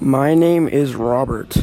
My name is Robert.